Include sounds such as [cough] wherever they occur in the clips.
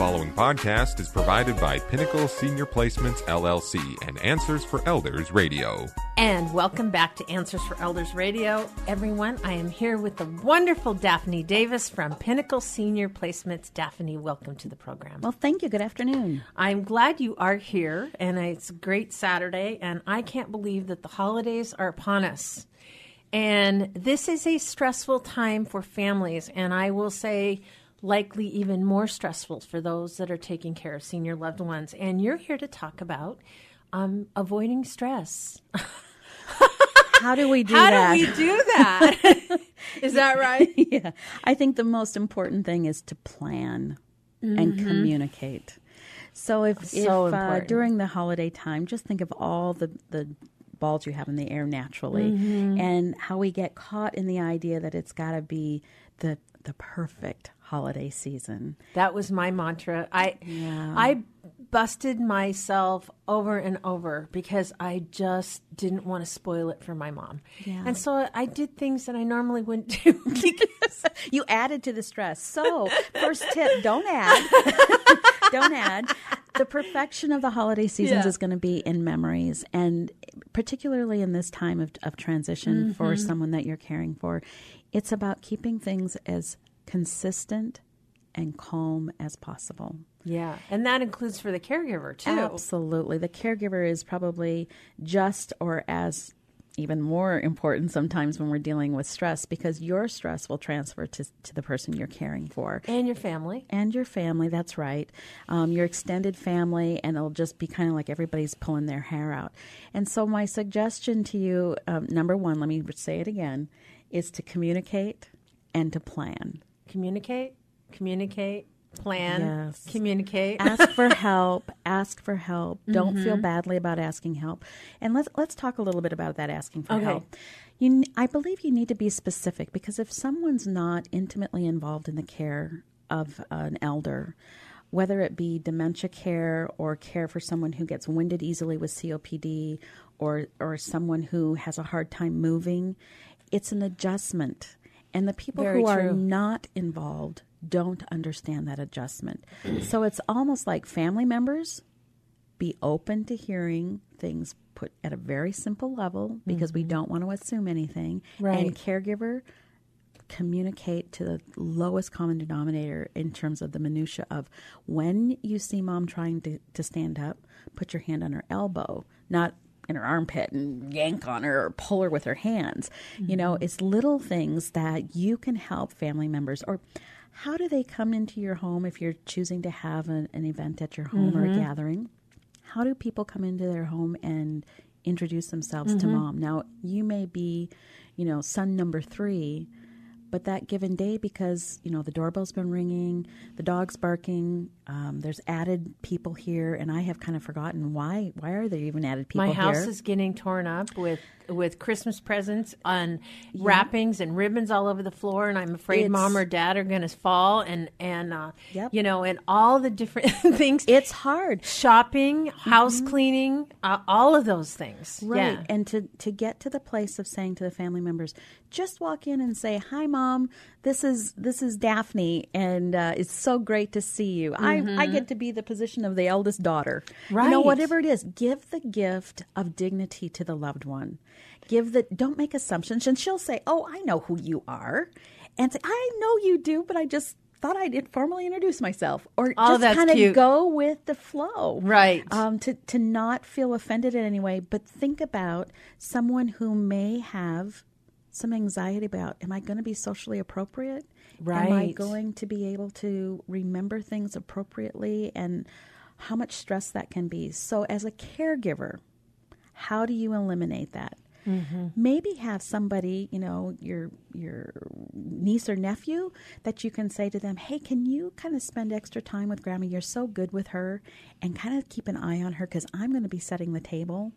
following podcast is provided by Pinnacle Senior Placements LLC and Answers for Elders Radio. And welcome back to Answers for Elders Radio. Everyone, I am here with the wonderful Daphne Davis from Pinnacle Senior Placements. Daphne, welcome to the program. Well, thank you. Good afternoon. I'm glad you are here, and it's a great Saturday, and I can't believe that the holidays are upon us. And this is a stressful time for families, and I will say, likely even more stressful for those that are taking care of senior loved ones. And you're here to talk about um, avoiding stress. [laughs] How do we do How that? do we do that? [laughs] Is that right? yeah. I think the most important thing is to plan and communicate. So if, Mm-hmm. So if uh, during the holiday time, just think of all the, the balls you have in the air naturally Mm-hmm. and how we get caught in the idea that it's got to be the the perfect holiday season. That was my mantra. I I busted myself over and over because I just didn't want to spoil it for my mom. Yeah. And so I did things that I normally wouldn't [laughs] do. because- [laughs] You added to the stress. So, first tip, don't add. [laughs] don't add. The perfection of the holiday seasons Yeah. is going to be in memories. And particularly in this time of, of transition for Mm-hmm. someone that you're caring for, it's about keeping things as consistent and calm as possible. yeah. And that includes for the caregiver too. Absolutely. The caregiver is probably just or as even more important sometimes when we're dealing with stress because your stress will transfer to, to the person you're caring for And your family. and your family. That's right. Um, your extended family, and it'll just be kind of like everybody's pulling their hair out. And so, my suggestion to you um, number one, let me say it again, is to communicate and to plan. Communicate, communicate, plan, Yes. communicate. ask for [laughs] help ask for help don't feel Mm-hmm. badly about asking help and let's let's talk a little bit about that asking for Okay. help you i believe you need to be specific because if someone's not intimately involved in the care of an elder whether it be dementia care or care for someone who gets winded easily with COPD or or someone who has a hard time moving it's an adjustment and the people Very who are not involved don't understand that adjustment. so it's almost like family members be open to hearing things put at a very simple level because we mm-hmm. don't want to assume anything. Right. And caregiver communicate to the lowest common denominator in terms of the minutia of when you see mom trying to, to stand up, put your hand on her elbow, not in her armpit and yank on her or pull her with her hands. You know, mm-hmm. it's little things that you can help family members or how do they come into your home if you're choosing to have an, an event at your home or a mm-hmm. gathering? How do people come into their home and introduce themselves to mm-hmm. mom? Now, you may be, you know, son number three, but that given day, because, you know, the doorbell's been ringing, the dog's barking, um, there's added people here, and I have kind of forgotten why. Why are there even added people My house here? is getting torn up with with Christmas presents on wrappings and ribbons all over the floor, and I'm afraid It's- mom or dad are going to fall, and and uh, Yep. you know, and all the different [laughs] things. it's hard. Shopping, house cleaning, uh, all of those things. Right. Yeah. And to, to get to the place of saying to the family members, just walk in and say, Hi mom, this is this is Daphne and uh, it's so great to see you. I, I get to be the position of the eldest daughter. Right. You know, whatever it is, give the gift of dignity to the loved one. Give the don't make assumptions. And she'll say, Oh, I know who you are. And say, I know you do, but I just thought I'd formally introduce myself. Or Oh, just kind of go with the flow Right. um, to to not feel offended in any way, but think about someone who may have some anxiety about: Am I going to be socially appropriate? Right. Am I going to be able to remember things appropriately? And how much stress that can be. So, as a caregiver, how do you eliminate that? Mm-hmm. Maybe have somebody, you know, your your niece or nephew that you can say to them, "Hey, can you kind of spend extra time with grandma? You're so good with her, and kind of keep an eye on her because I'm going to be setting the table,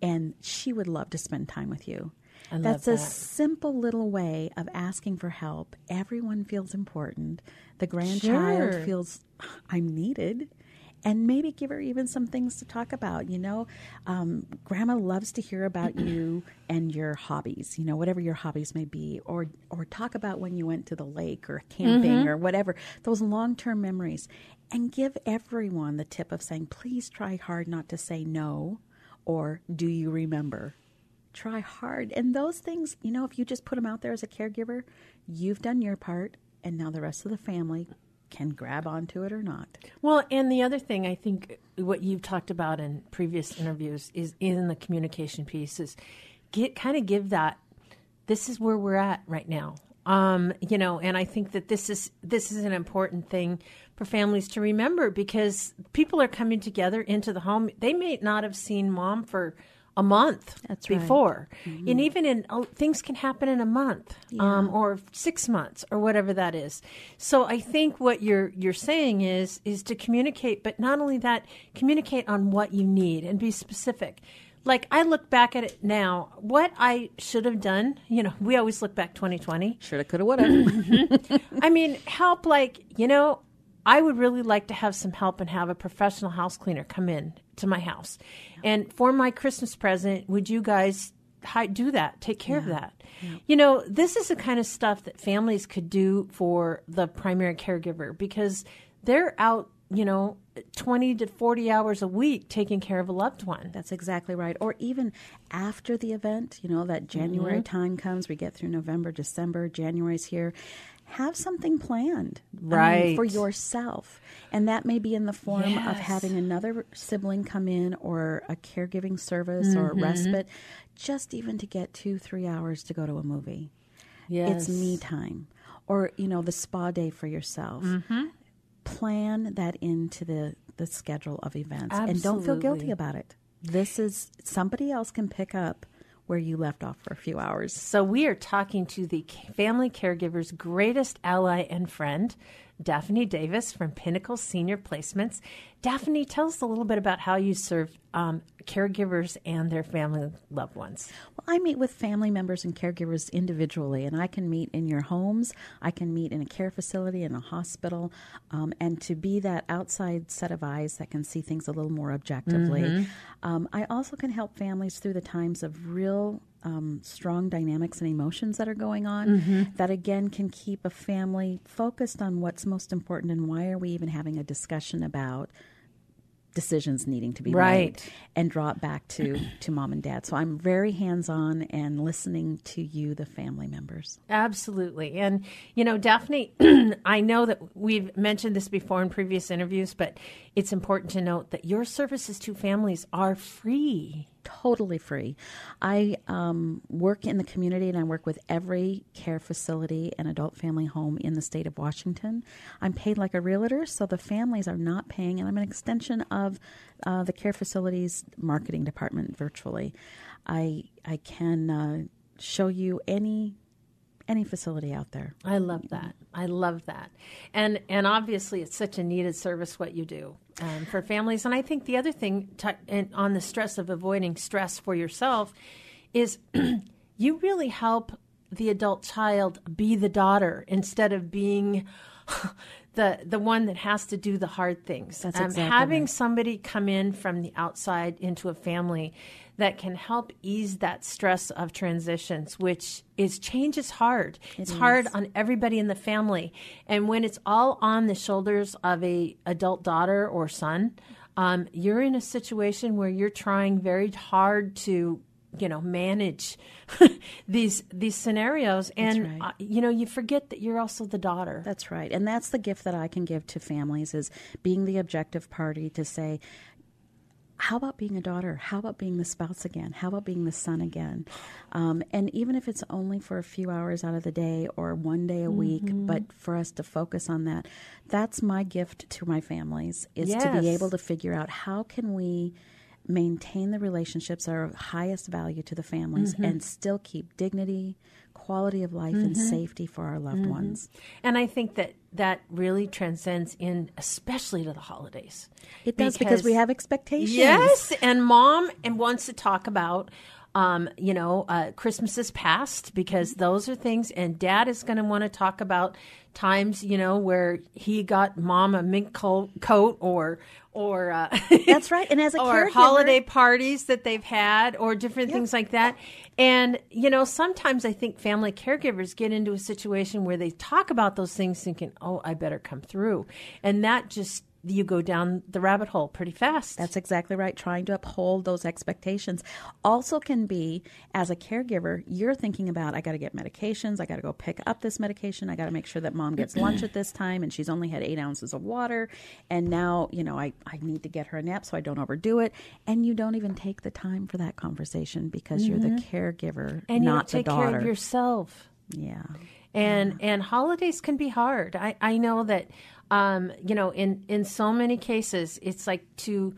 and she would love to spend time with you." Love That's a that. simple little way of asking for help. Everyone feels important. The grandchild Sure. feels I'm needed. and maybe give her even some things to talk about. You know, um, grandma loves to hear about [clears throat] you and your hobbies, you know, whatever your hobbies may be, or, or talk about when you went to the lake or camping Mm-hmm. or whatever, those long term memories. And give everyone the tip of saying, please try hard not to say no or do you remember? Try hard. And those things, you know, if you just put them out there as a caregiver, you've done your part, and now the rest of the family can grab onto it or not. Well, and the other thing I think what you've talked about in previous interviews is in the communication piece is get kind of give that this is where we're at right now. Um, you know, and I think that this is this is an important thing for families to remember because people are coming together into the home. They may not have seen mom for a month That's right. before, and even in oh, things can happen in a month um, or six months or whatever that is. So I think what you're you're saying is is to communicate, but not only that, communicate on what you need and be specific. Like I look back at it now, what I should have done. You know, we always look back 2020. Shoulda, coulda, woulda. [laughs] I mean, help like, you know, I would really like to have some help and have a professional house cleaner come in to my house. And for my Christmas present, would you guys hi- do that? Take care of that. You know, this is the kind of stuff that families could do for the primary caregiver because they're out, you know, 20 to 40 hours a week taking care of a loved one. That's exactly right. Or even after the event, you know, that January Mm-hmm. time comes, we get through November, December, January's here. Have something planned I mean, Right. for yourself. And that may be in the form of having another sibling come in or a caregiving service or Mm-hmm. a respite, just even to get two, three hours to go to a movie. Yes. It's me time. Or, you know, the spa day for yourself. Mm-hmm. Plan that into the, the schedule of events. And don't feel guilty about it. This is somebody else can pick up where you left off for a few hours. So, we are talking to the family caregiver's greatest ally and friend, Daphne Davis from Pinnacle Senior Placements. Daphne, tell us a little bit about how you serve um, caregivers and their family loved ones. Well, I meet with family members and caregivers individually, and I can meet in your homes, I can meet in a care facility, in a hospital, um, and to be that outside set of eyes that can see things a little more objectively. Um, I also can help families through the times of real um, strong dynamics and emotions that are going on that again can keep a family focused on what's most important and why are we even having a discussion about decisions needing to be Right. made and draw it back to [clears throat] to mom and dad. So I'm very hands on and listening to you, the family members. Absolutely. And, you know, Daphne, [clears throat] I know that we've mentioned this before in previous interviews, but it's important to note that your services to families are free. Totally free. I um, work in the community and I work with every care facility and adult family home in the state of Washington. I'm paid like a realtor, so the families are not paying, and I'm an extension of uh, the care facilities marketing department virtually. I I can uh, show you any any facility out there. I love that. I love that. And and obviously it's such a needed service what you do um, for families. And I think the other thing on the stress of avoiding stress for yourself is [clears throat] you really help the adult child be the daughter instead of being [laughs] the the one that has to do the hard things. That's Um, exactly having right. somebody come in from the outside into a family that can help ease that stress of transitions, which is change is hard. it's hard on everybody in the family, and when it's all on the shoulders of a adult daughter or son, um, you're in a situation where you're trying very hard to you know manage [laughs] these these scenarios and right. uh, you know you forget that you're also the daughter That's right. And that's the gift that I can give to families is being the objective party to say, how about being a daughter? How about being the spouse again? How about being the son again? Um, and even if it's only for a few hours out of the day or one day a week, but for us to focus on that, that's my gift to my families is to be able to figure out how can we maintain the relationships that are of highest value to the families mm-hmm. and still keep dignity, quality of life, and mm-hmm. safety for our loved mm-hmm. ones. And I think that that really transcends in, especially to the holidays. It does because, we have expectations. Yes, and mom and wants to talk about Um, you know, uh, Christmas is past because those are things, and Dad is going to want to talk about times, you know, where he got Mom a mink coat, coat or or uh, [laughs] That's right. And as a or caregiver, holiday parties that they've had or different Yep. things like that. And, you know, sometimes I think family caregivers get into a situation where they talk about those things thinking, oh, I better come through. And that just, you go down the rabbit hole pretty fast. That's exactly right. Trying to uphold those expectations also can be, as a caregiver, you're thinking about, I got to get medications. I got to go pick up this medication. I got to make sure that mom gets [clears throat] lunch at this time and she's only had eight ounces of water. And now, you know, I, I need to get her a nap so I don't overdo it. And you don't even take the time for that conversation because you're the mm-hmm. caregiver, and you not don't take the daughter. care of yourself. yeah. And and holidays can be hard. I I know that um, you know in in so many cases it's like to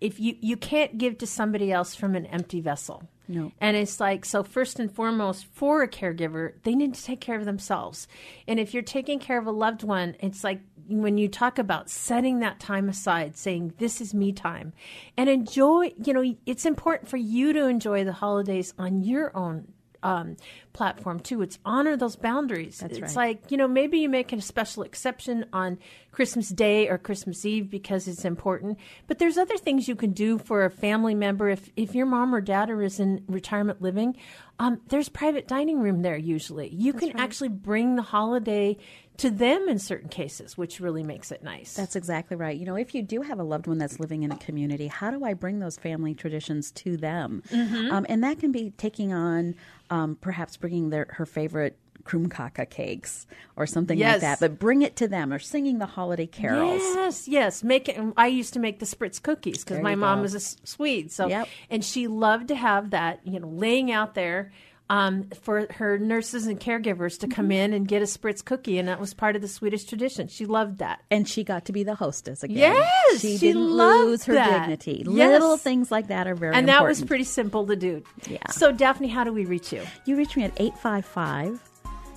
if you you can't give to somebody else from an empty vessel. No. And it's like so first and foremost for a caregiver, they need to take care of themselves. And if you're taking care of a loved one, it's like when you talk about setting that time aside, saying this is me time and enjoy, you know, it's important for you to enjoy the holidays on your own um, platform too. It's honor those boundaries. That's it's right. like you know maybe you make a special exception on Christmas Day or Christmas Eve because it's important. But there's other things you can do for a family member if if your mom or dad is in retirement living. Um, there's private dining room there usually. You can actually bring the holiday to them in certain cases, which really makes it nice. That's exactly right. You know, if you do have a loved one that's living in a community, how do I bring those family traditions to them? Mm-hmm. Um, and that can be taking on um, perhaps bringing their her favorite krumkaka cakes or something like that, but bring it to them or singing the holiday carols. Yes, yes. Make it. I used to make the spritz cookies because my mom go. was a Swede. So, Yep. and she loved to have that, you know, laying out there um, for her nurses and caregivers to come in and get a spritz cookie, and that was part of the Swedish tradition. She loved that. And she got to be the hostess again. Yes, she, she didn't lose her that. dignity. Yes. Little things like that are very And that was pretty simple to do. Yeah. So, Daphne, how do we reach you? You reach me at 855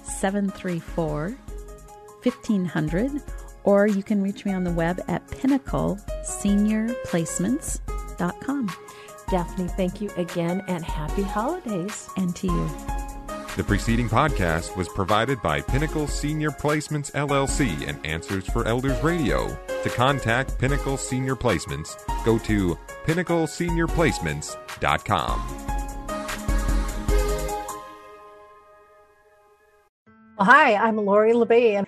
734 1500, or you can reach me on the web at pinnacleseniorplacements.com. Daphne, thank you again, and happy holidays. And to you. The preceding podcast was provided by Pinnacle Senior Placements LLC and Answers for Elders Radio. To contact Pinnacle Senior Placements, go to pinnacleseniorplacements.com. Well, Hi, I'm Lori La Bey, and,